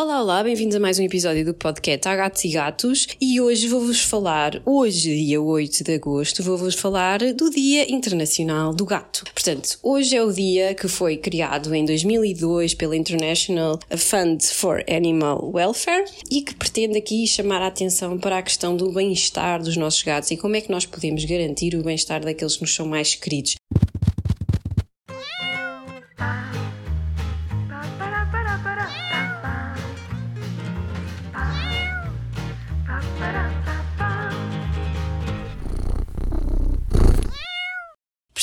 Olá, olá, bem-vindos a mais um episódio do podcast Há Gatos e Gatos e hoje vou-vos falar, hoje, dia 8 de agosto, vou-vos falar do Dia Internacional do Gato. Portanto, hoje é o dia que foi criado em 2002 pela International Fund for Animal Welfare e que pretende aqui chamar a atenção para a questão do bem-estar dos nossos gatos e como é que nós podemos garantir o bem-estar daqueles que nos são mais queridos.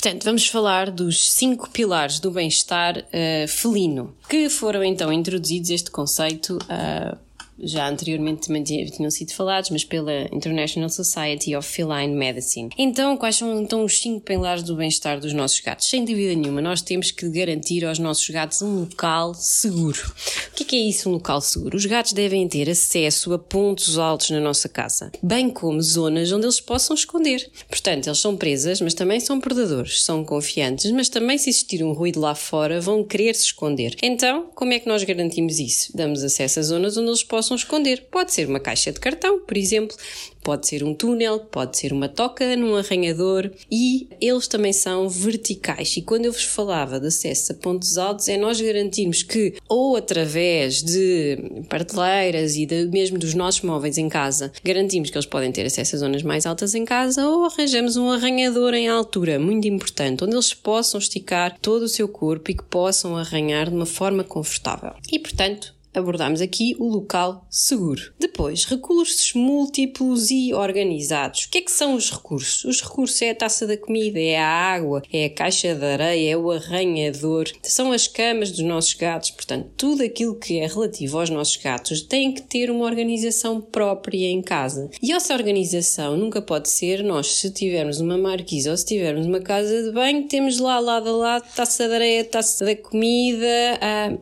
Portanto, vamos falar dos cinco pilares do bem-estar uh, felino, que foram então introduzidos este conceito uh, já anteriormente tinham sido falados, mas pela International Society of Feline Medicine. Então, quais são então os cinco pilares do bem-estar dos nossos gatos? Sem dúvida nenhuma, nós temos que garantir aos nossos gatos um local seguro. O que é, é isso, um local seguro? Os gatos devem ter acesso a pontos altos na nossa casa, bem como zonas onde eles possam esconder. Portanto, eles são presas, mas também são predadores, são confiantes, mas também se existir um ruído lá fora, vão querer se esconder. Então, como é que nós garantimos isso? Damos acesso a zonas onde eles possam possam esconder. Pode ser uma caixa de cartão, por exemplo, pode ser um túnel, pode ser uma toca num arranhador e eles também são verticais. E quando eu vos falava de acesso a pontos altos, é nós garantirmos que, ou através de prateleiras e de, mesmo dos nossos móveis em casa, garantimos que eles podem ter acesso a zonas mais altas em casa, ou arranjamos um arranhador em altura, muito importante, onde eles possam esticar todo o seu corpo e que possam arranhar de uma forma confortável. E portanto, abordamos aqui o local seguro. Depois, recursos múltiplos e organizados. O que é que são os recursos? Os recursos é a taça da comida, é a água, é a caixa de areia, é o arranhador, são as camas dos nossos gatos. Portanto, tudo aquilo que é relativo aos nossos gatos tem que ter uma organização própria em casa. E essa organização nunca pode ser nós, se tivermos uma marquise ou se tivermos uma casa de banho, temos lá lado a lado taça de areia, taça da comida,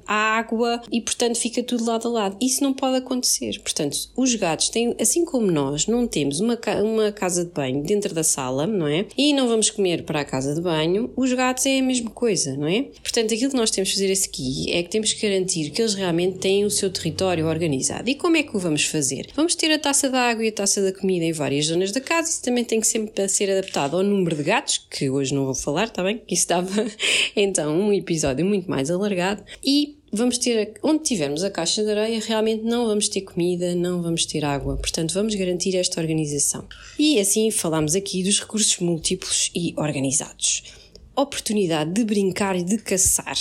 a água e portanto fica tudo lado a lado. Isso não pode acontecer. Portanto, os gatos têm, assim como nós, não temos uma, uma casa de banho dentro da sala, não é? E não vamos comer para a casa de banho, os gatos é a mesma coisa, não é? Portanto, aquilo que nós temos que fazer aqui é que temos que garantir que eles realmente têm o seu território organizado. E como é que o vamos fazer? Vamos ter a taça da água e a taça da comida em várias zonas da casa. Isso também tem que sempre ser adaptado ao número de gatos, que hoje não vou falar, está bem? Isso estava então um episódio muito mais alargado. E vamos ter, onde tivermos a caixa de areia, realmente não vamos ter comida, não vamos ter água. Portanto, vamos garantir esta organização. E assim falamos aqui dos recursos múltiplos e organizados. Oportunidade de brincar e de caçar.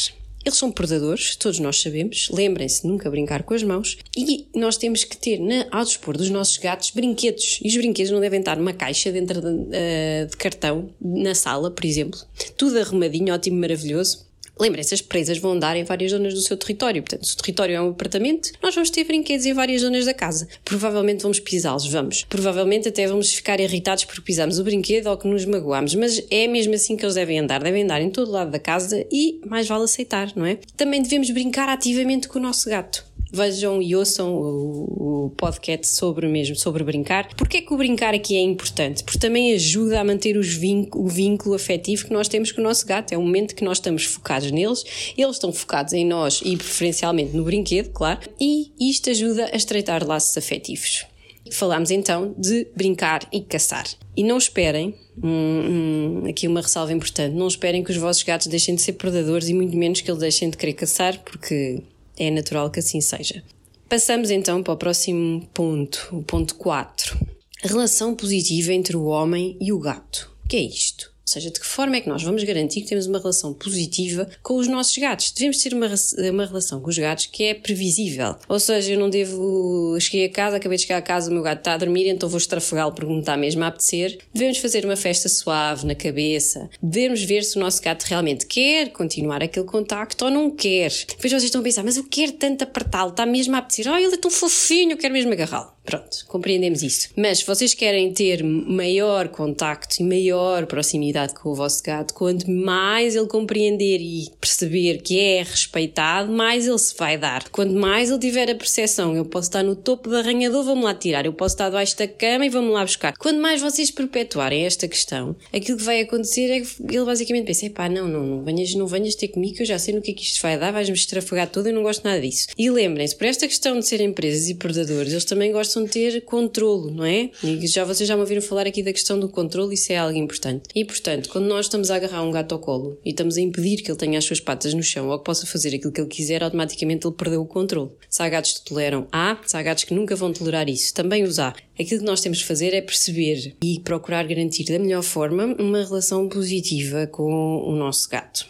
Eles são predadores, todos nós sabemos. Lembrem-se nunca brincar com as mãos. E nós temos que ter na, ao dispor dos nossos gatos brinquedos. E os brinquedos não devem estar numa caixa dentro de, uh, de cartão, na sala, por exemplo. Tudo arrumadinho, ótimo, maravilhoso Lembrem-se, as presas vão andar em várias zonas do seu território. Portanto, se o território é um apartamento, nós vamos ter brinquedos em várias zonas da casa. Provavelmente vamos pisá-los, vamos. Provavelmente até vamos ficar irritados porque pisamos o brinquedo ou que nos magoamos. Mas é mesmo assim que eles devem andar. Devem andar em todo lado da casa e mais vale aceitar, não é? Também devemos brincar ativamente com o nosso gato vejam e ouçam o, o podcast sobre mesmo, sobre brincar. Porquê que o brincar aqui é importante? Porque também ajuda a manter o vínculo afetivo que nós temos com o nosso gato. É um momento que nós estamos focados neles, eles estão focados em nós e preferencialmente no brinquedo, claro, e isto ajuda a estreitar laços afetivos. Falámos então de brincar e caçar. E não esperem, hum, hum, aqui uma ressalva importante, não esperem que os vossos gatos deixem de ser predadores e muito menos que eles deixem de querer caçar, porque é natural que assim seja. Passamos então para o próximo ponto, o ponto 4. Relação positiva entre o homem e o gato. O que é isto? Seja, de que forma é que nós vamos garantir que temos uma relação positiva com os nossos gatos? Devemos ter uma, uma relação com os gatos que é previsível. Ou seja, eu não devo. Cheguei a casa, acabei de chegar a casa, o meu gato está a dormir, então vou estrafegá-lo porque me está mesmo a apetecer. Devemos fazer uma festa suave na cabeça. Devemos ver se o nosso gato realmente quer continuar aquele contacto ou não quer. Depois vocês estão a pensar, mas eu quero tanto apertá-lo, está mesmo a apetecer. Oh, ele é tão fofinho, eu quero mesmo agarrá-lo. Pronto, compreendemos isso. Mas se vocês querem ter maior contacto e maior proximidade com o vosso gato, quanto mais ele compreender e perceber que é respeitado, mais ele se vai dar. Quanto mais ele tiver a percepção, eu posso estar no topo do arranhador, vamos lá tirar, eu posso estar debaixo da cama e vamos lá buscar. Quanto mais vocês perpetuarem esta questão, aquilo que vai acontecer é que ele basicamente pensa: pá, não, não, não venhas, não venhas ter comigo, que eu já sei no que é que isto vai dar, vais-me estrafagar todo, eu não gosto nada disso. E lembrem-se, por esta questão de serem empresas e predadores, eles também gostam possam ter controlo, não é? E já vocês já me ouviram falar aqui da questão do controle, isso é algo importante. E portanto, quando nós estamos a agarrar um gato ao colo e estamos a impedir que ele tenha as suas patas no chão ou que possa fazer aquilo que ele quiser, automaticamente ele perdeu o controle. Se há gatos que toleram, há, se há gatos que nunca vão tolerar isso, também os há. Aquilo que nós temos que fazer é perceber e procurar garantir da melhor forma uma relação positiva com o nosso gato.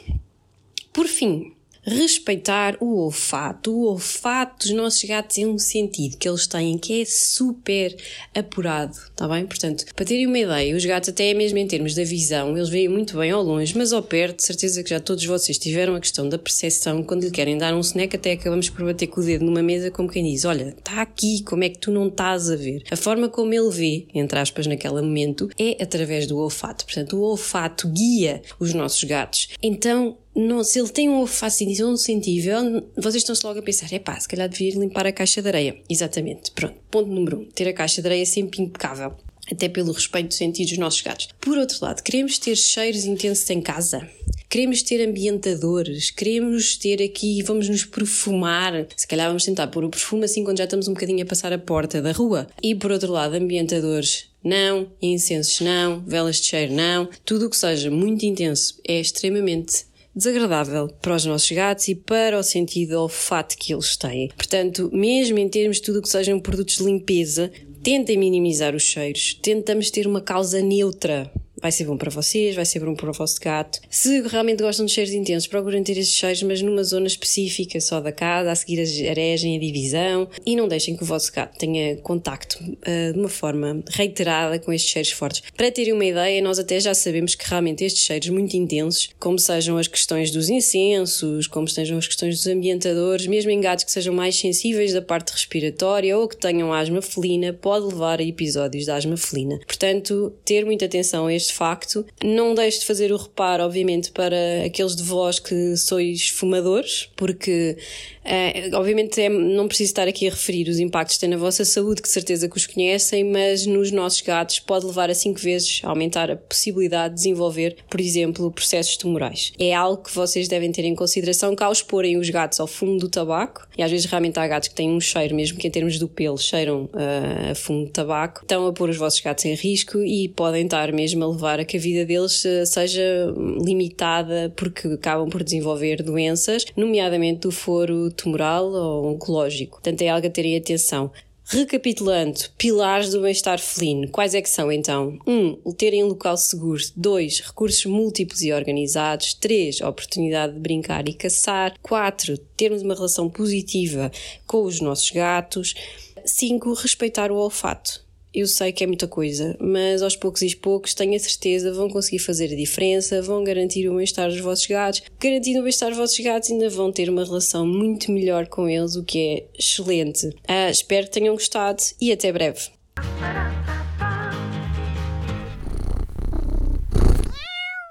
Por fim, respeitar o olfato. O olfato dos nossos gatos é um sentido que eles têm que é super apurado, está bem? Portanto, para terem uma ideia, os gatos, até mesmo em termos da visão, eles veem muito bem ao longe, mas ao perto, certeza que já todos vocês tiveram a questão da percepção, quando lhe querem dar um snack, até acabamos por bater com o dedo numa mesa, como quem diz: Olha, está aqui, como é que tu não estás a ver? A forma como ele vê, entre aspas, naquele momento, é através do olfato. Portanto, o olfato guia os nossos gatos. Então, não, se ele tem um fascinação sensível, vocês estão-se logo a pensar, é pá, se calhar devia limpar a caixa de areia. Exatamente. Pronto. Ponto número um. Ter a caixa de areia sempre impecável. Até pelo respeito sentido dos nossos gatos. Por outro lado, queremos ter cheiros intensos em casa? Queremos ter ambientadores? Queremos ter aqui, vamos nos perfumar? Se calhar vamos tentar pôr o perfume assim quando já estamos um bocadinho a passar a porta da rua. E por outro lado, ambientadores não, incensos não, velas de cheiro não, tudo o que seja muito intenso é extremamente desagradável para os nossos gatos e para o sentido olfato que eles têm. Portanto, mesmo em termos de tudo o que sejam produtos de limpeza, tentem minimizar os cheiros, tentamos ter uma causa neutra vai ser bom para vocês, vai ser bom para o vosso gato. Se realmente gostam de cheiros intensos, procurem ter esses cheiros, mas numa zona específica só da casa, a seguir a aregem, a divisão, e não deixem que o vosso gato tenha contacto uh, de uma forma reiterada com estes cheiros fortes. Para terem uma ideia, nós até já sabemos que realmente estes cheiros muito intensos, como sejam as questões dos incensos, como sejam as questões dos ambientadores, mesmo em gatos que sejam mais sensíveis da parte respiratória ou que tenham asma felina, pode levar a episódios de asma felina. Portanto, ter muita atenção a estes facto. Não deixe de fazer o reparo, obviamente, para aqueles de vós que sois fumadores, porque Uh, obviamente é, não preciso estar aqui a referir os impactos que tem na vossa saúde, que certeza que os conhecem, mas nos nossos gatos pode levar a 5 vezes a aumentar a possibilidade de desenvolver, por exemplo, processos tumorais. É algo que vocês devem ter em consideração que ao exporem os gatos ao fumo do tabaco, e às vezes realmente há gatos que têm um cheiro, mesmo que em termos do pelo cheiram uh, a fumo de tabaco, estão a pôr os vossos gatos em risco e podem estar mesmo a levar a que a vida deles uh, seja limitada porque acabam por desenvolver doenças, nomeadamente do foro tumoral ou oncológico. Portanto, é algo a terem atenção. Recapitulando, pilares do bem-estar felino. Quais é que são então? 1. Um, terem um local seguro. 2. Recursos múltiplos e organizados. 3. Oportunidade de brincar e caçar. 4. Termos uma relação positiva com os nossos gatos. 5. Respeitar o olfato. Eu sei que é muita coisa, mas aos poucos e poucos tenho a certeza vão conseguir fazer a diferença, vão garantir o bem-estar dos vossos gatos. Garantindo o bem-estar dos vossos gatos, ainda vão ter uma relação muito melhor com eles, o que é excelente. Ah, espero que tenham gostado e até breve.